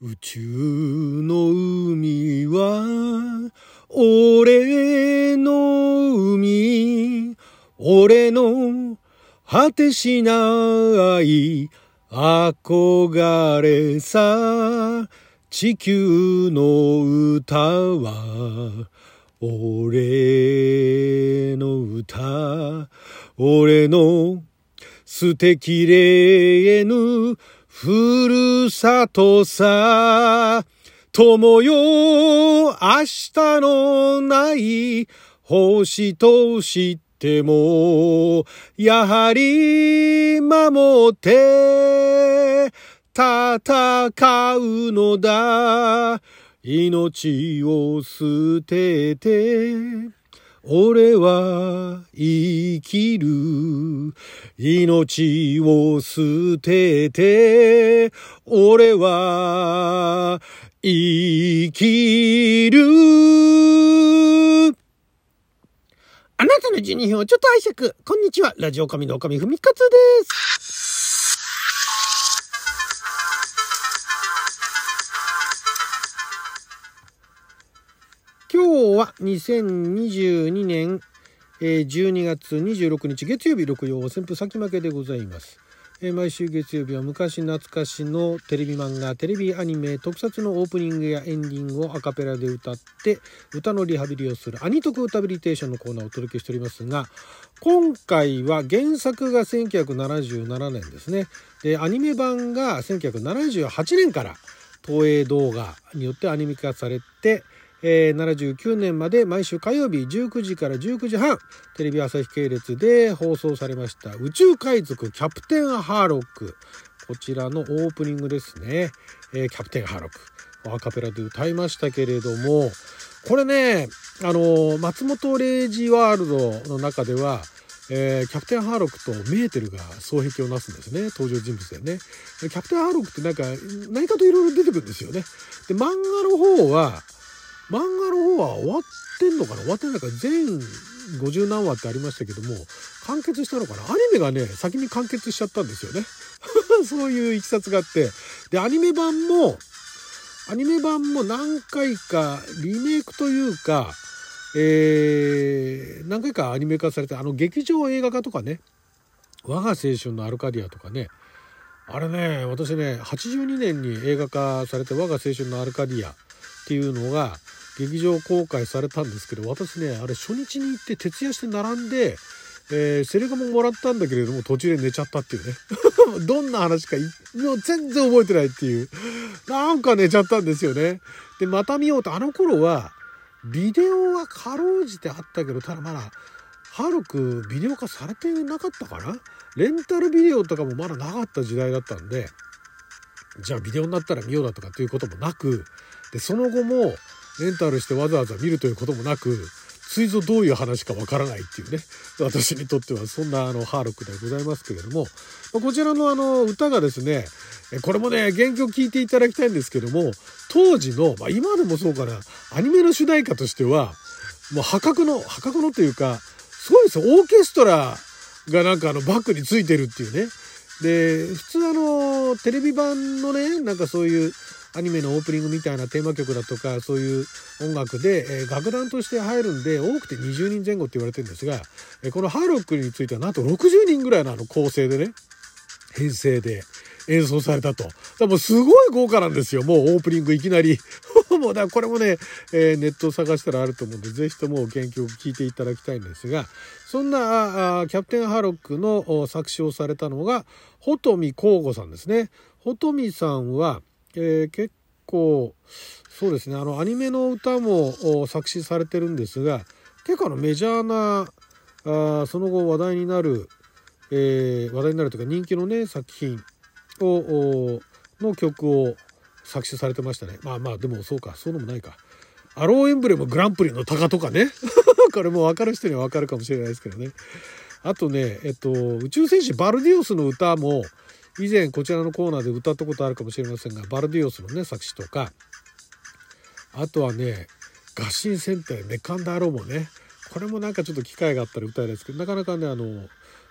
宇宙の海は、俺の海、俺の果てしない憧れさ、地球の歌は、俺の歌、俺の捨てきれぬふるさとさ、友よ、明日のない星としても、やはり守って戦うのだ。命を捨てて、俺は生きる。命を捨てて、俺は生きる。あなたの12分をちょっと拝借。こんにちは。ラジオ神の神ふみかつです。2022年12月26日月曜日六曜旋風先負けでございます。毎週月曜日は昔懐かしのテレビ漫画テレビアニメ特撮のオープニングやエンディングをアカペラで歌って歌のリハビリをするアニトク歌ビリテーションのコーナーをお届けしておりますが今回は原作が1977年ですねでアニメ版が1978年から東映動画によってアニメ化されてえー79年まで毎週火曜日19時から19時半テレビ朝日系列で放送されました宇宙海賊キャプテンハーロック。こちらのオープニングですね、えーキャプテンハーロック。アカペラで歌いましたけれどもこれねあの松本零士ワールドの中ではえーキャプテンハーロックとメーテルが双璧をなすんですね。登場人物でね。キャプテンハーロックってなんか何かといろいろ出てくるんですよね。で漫画の方は漫画の方は終わってんのかな？終わってないか全50何話ってありましたけども完結したのかな？アニメがね先に完結しちゃったんですよね。そういういきさつがあって。でアニメ版もアニメ版も何回かリメイクというかえー何回かアニメ化されてあの劇場映画化とかね「我が青春のアルカディア」とかね。あれね私ね82年に映画化されて「我が青春のアルカディア」っていうのが劇場公開されたんですけど私ねあれ初日に行って徹夜して並んで、えーセレガももらったんだけれども途中で寝ちゃったっていうね。どんな話かもう全然覚えてないっていう。なんか寝ちゃったんですよね。でまた見ようとあの頃はビデオはかろうじてあったけどただまだハロクビデオ化されてなかったかな？レンタルビデオとかもまだなかった時代だったんでじゃあビデオになったら見ようだとかっていうこともなくでその後もレンタルしてわざわざ見るということもなくついぞどういう話かわからないっていうね私にとってはそんなあのハーロックでございますけれどもこちらのあの歌がですねこれもね原曲聴いていただきたいんですけども当時の、まあ、今でもそうかなアニメの主題歌としてはもう破格の破格のというかすごいです。よオーケストラがなんかあのバックについてるっていうね。で普通あのテレビ版のねなんかそういうアニメのオープニングみたいなテーマ曲だとかそういう音楽で、えー楽団として入るんで多くて20人前後って言われてるんですが、えーこのハーロックについてはなんと60人ぐらいのあの構成でね編成で演奏されたと。だもうすごい豪華なんですよ。もうオープニングいきなり。もうだからこれもね、えーネットを探したらあると思うんで、ぜひとも原曲を聴いていただきたいんですが、そんなああキャプテンハロックの作詞をされたのが、穂富光吾さんですね。穂富さんは、えー結構、そうですね、あの、アニメの歌も作詞されてるんですが、結構あのメジャーな、あその後話題になる、えー話題になるというか人気のね、作品を、の曲を作詞されてましたね。まあまあ、でもそうか、そういうのもないか。アローエンブレムグランプリの鷹とかね。これも分かる人には分かるかもしれないですけどね。あとね、えっと、宇宙戦士バルディオスの歌も、以前こちらのコーナーで歌ったことあるかもしれませんが、バルディオスのね、作詞とか、あとはね、合心戦隊メカンダーローもね、これもなんかちょっと機会があったら歌えないですけど、なかなかね、あの、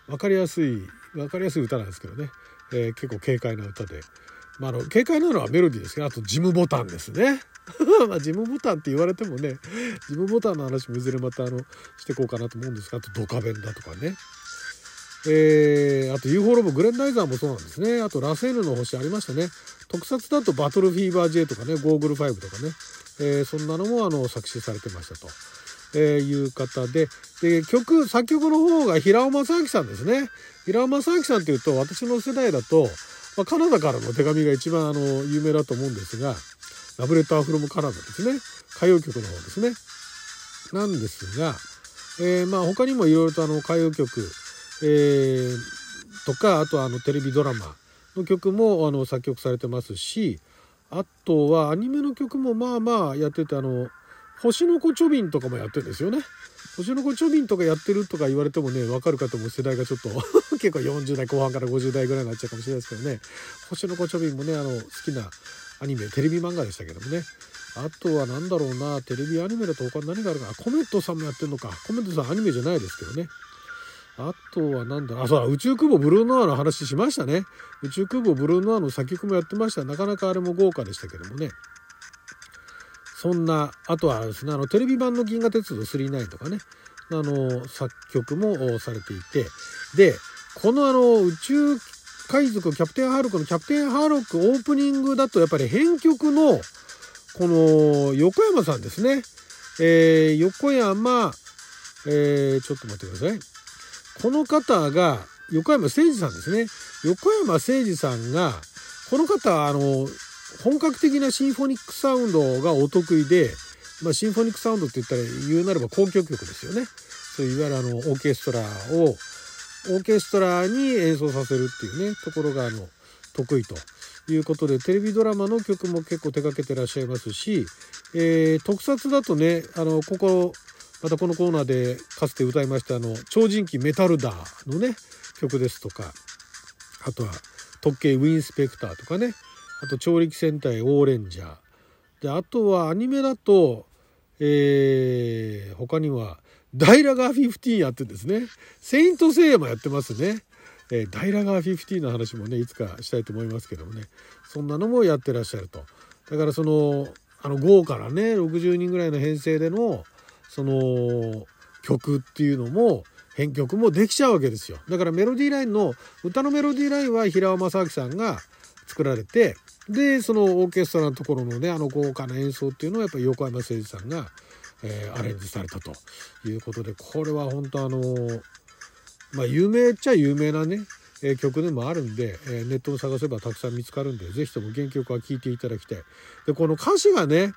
分かりやすい、分かりやすい歌なんですけどね、えー結構軽快な歌で、まあ、あの軽快なのはメロディーですけどあとジムボタンですね。まあジムボタンって言われてもねジムボタンの話もいずれまたあのしていこうかなと思うんですがあとドカベンだとかね。えー、あと UFO ロボグレンダイザーもそうなんですね。あとラセールの星ありましたね。特撮だとバトルフィーバー J とかねゴーグル5とかね、えー、そんなのもあの作詞されてましたと。えー、いう方で。で曲作曲の方が平尾正明さんですね。平尾正明さんっていうと私の世代だと、まあ、カナダからの手紙が一番あの有名だと思うんですがラブレターフロムカナダですね。歌謡曲の方ですね。なんですが、えー、まあ他にもいろいろとあの歌謡曲、えー、とかあとはあのテレビドラマの曲もあの作曲されてますしあとはアニメの曲もまあまあやっててあの星の子ちょびんとかもやってるんですよね。星の子ちょびんとかやってるとか言われてもね分かる方も世代がちょっと 結構40代後半から50代ぐらいになっちゃうかもしれないですけどね。星の子ちょびんもねあの好きなアニメテレビ漫画でしたけどもね。あとは何だろうなテレビアニメだと他に何があるかな。コメントさんもやってるのか。コメントさんアニメじゃないですけどね。あとは何だあそう宇宙空母ブルーノアの話しましたね。宇宙空母ブルーノアの作曲もやってました。なかなかあれも豪華でしたけどもね。そんなあとはですねあのテレビ版の「銀河鉄道999」とかね。あの作曲もされていて。でこのあの宇宙海賊キャプテンハーロックのキャプテンハーロックオープニングだとやっぱり編曲のこの横山さんですね、えー、横山、えー、ちょっと待ってください。この方が横山誠二さんですね横山誠二さんがこの方あの本格的なシンフォニックサウンドがお得意で、まあ、シンフォニックサウンドって言ったら言うなれば交響曲ですよね。そういわゆるあのオーケストラをオーケストラに演奏させるっていうねところがあの得意ということでテレビドラマの曲も結構手掛けてらっしゃいますし、えー、特撮だとねあのここまたこのコーナーでかつて歌いましたあの超人気メタルダーのね曲ですとかあとは特警ウィンスペクターとかねあと超力戦隊オーレンジャー。であとはアニメだとえー、他にはダイラガー15やってですね。セイントセイヤもやってますね、えー、ダイラガー15の話もねいつかしたいと思いますけどもね。そんなのもやってらっしゃると。だからそのあの豪華なね60人ぐらいの編成でのその曲っていうのも編曲もできちゃうわけですよだからメロディーラインの歌のメロディーラインは平尾正明さんが作られてでそのオーケストラのところのねあの豪華な演奏っていうのはやっぱり横山誠司さんが、えー、アレンジされたということでこれは本当あのまあ有名っちゃ有名なねえ曲でもあるんで、えネットを探せばたくさん見つかるんで是非とも原曲は聴いていただきたい。でこの歌詞がね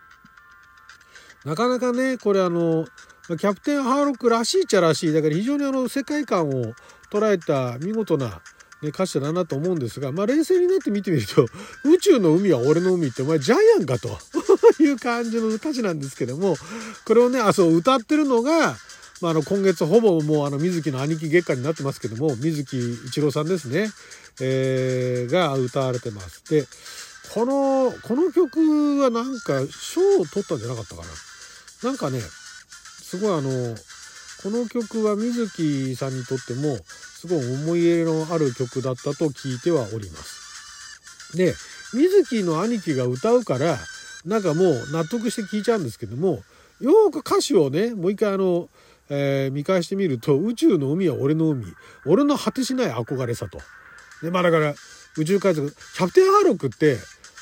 なかなかねこれあのキャプテンハーロックらしいっちゃらしいだから非常にあの世界観を捉えた見事なね、歌詞だなと思うんですが、まあ、冷静になって見てみると、宇宙の海は俺の海ってお前ジャイアンかと いう感じの歌詞なんですけども、これをね、あ、そう、歌ってるのが、まあ、あの、今月ほぼもうあの、水木の兄貴月間になってますけども、水木一郎さんですね、えー、が歌われてます。で、この、この曲はなんか賞を取ったんじゃなかったかな。なんかね、すごいあの、この曲は水木さんにとってもすごい思い入れのある曲だったと聞いてはおります。で水木の兄貴が歌うからなんかもう納得して聞いちゃうんですけどもよく歌詞をねもう一回あの、えー、見返してみると「宇宙の海は俺の海俺の果てしない憧れさ」と。でまあだから宇宙海賊キャプテンハーロックって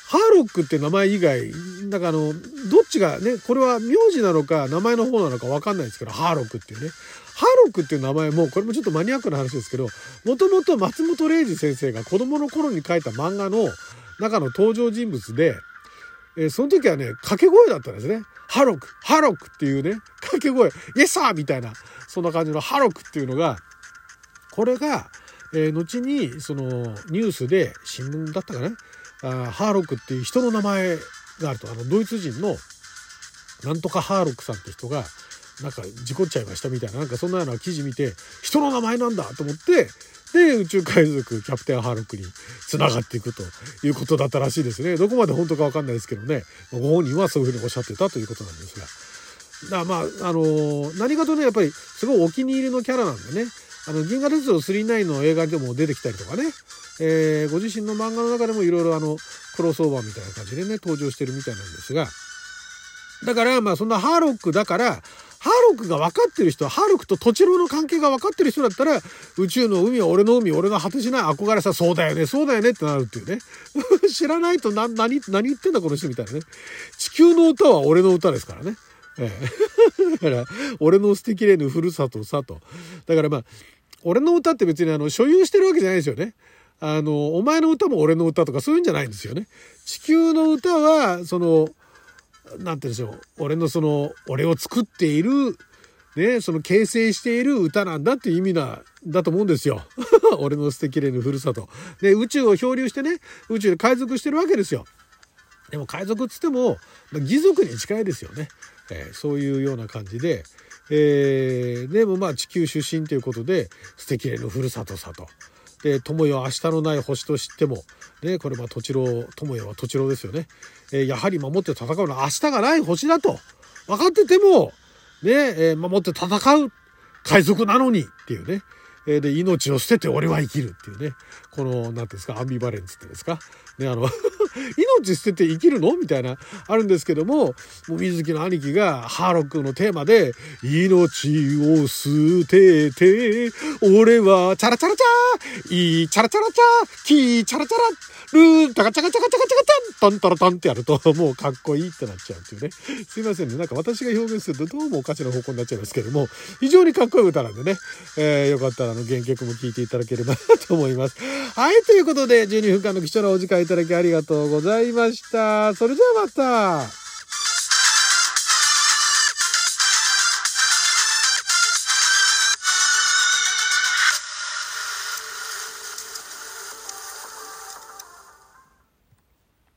ハーロックって名前以外なんかあのどちがねこれは名字なのか名前の方なのか分かんないですけどハーロックっていうね。ハーロックっていう名前もこれもちょっとマニアックな話ですけどもともと松本零士先生が子供の頃に書いた漫画の中の登場人物で、えー、その時はね掛け声だったんですね。ハロックハロックっていうね掛け声。イエスサーみたいなそんな感じのハロックっていうのがこれが、えー、後にそのニュースで新聞だったかな。あハーロックっていう人の名前があると。あのドイツ人のなんとかハーロックさんって人がなんか事故っちゃいましたみたいななんかそんなような記事見て人の名前なんだと思ってで宇宙海賊キャプテンハーロックにつながっていくということだったらしいですね。どこまで本当か分かんないですけどね。ご本人はそういうふうにおっしゃってたということなんですが。だまああのー、何かとねやっぱりすごいお気に入りのキャラなんでね。あの銀河鉄道999の映画でも出てきたりとかね。えー、ご自身の漫画の中でもいろいろあのクロスオーバーみたいな感じでね登場してるみたいなんですが。だからまあそんなハーロックだからハーロックが分かってる人は、ハーロックと土地郎の関係が分かってる人だったら、宇宙の海は俺の海、俺が果てしない憧れさ、そうだよね、そうだよねってなるっていうね。知らないと何、何、何言ってんだこの人みたいなね。地球の歌は俺の歌ですからね。ええ、だから、俺の捨てきれぬふるさとさと。だからまあ、俺の歌って別にあの、所有してるわけじゃないですよね。あの、お前の歌も俺の歌とかそういうんじゃないんですよね。地球の歌は、その、なんて言うんでしょう。俺のその、俺を作っている、ね、その形成している歌なんだっていう意味な、だと思うんですよ。俺の捨てきれぬふるさと。で、宇宙を漂流してね、宇宙で海賊してるわけですよ。でも海賊っつっても、まあ、義族に近いですよね。えー、そういうような感じで、えー、でもまあ地球出身ということで、捨てきれぬふるさとさと。で、友よ明日のない星と知っても、ね、これまあ、土地郎、友よは土地郎ですよね。えー、やはり守って戦うのは明日がない星だと。分かってても、ね、えー、守って戦う海賊なのにっていうね。え、で、命を捨てて俺は生きるっていうね。この、何ていうんですか、アンビバレンツっていうんですか。ね、あの命捨てて生きるの？みたいな、あるんですけども、もう水木の兄貴がハーロックのテーマで、命を捨てて、俺は、チャラチャラチャーいいチャラチャラチャーキーチャラチャラルーン、タカチャカチャカチャカチャカタン、タンタラタンってやると、もうかっこいいってなっちゃうっていうね。すいませんね。なんか私が表現するとどうもおかしな方向になっちゃいますけども、非常にかっこいい歌なんでね、えー、よかったらあの原曲も聴いていただければと思います。はい、ということで、12分間の貴重なお時間いただきありがとうございました。それじゃあまた。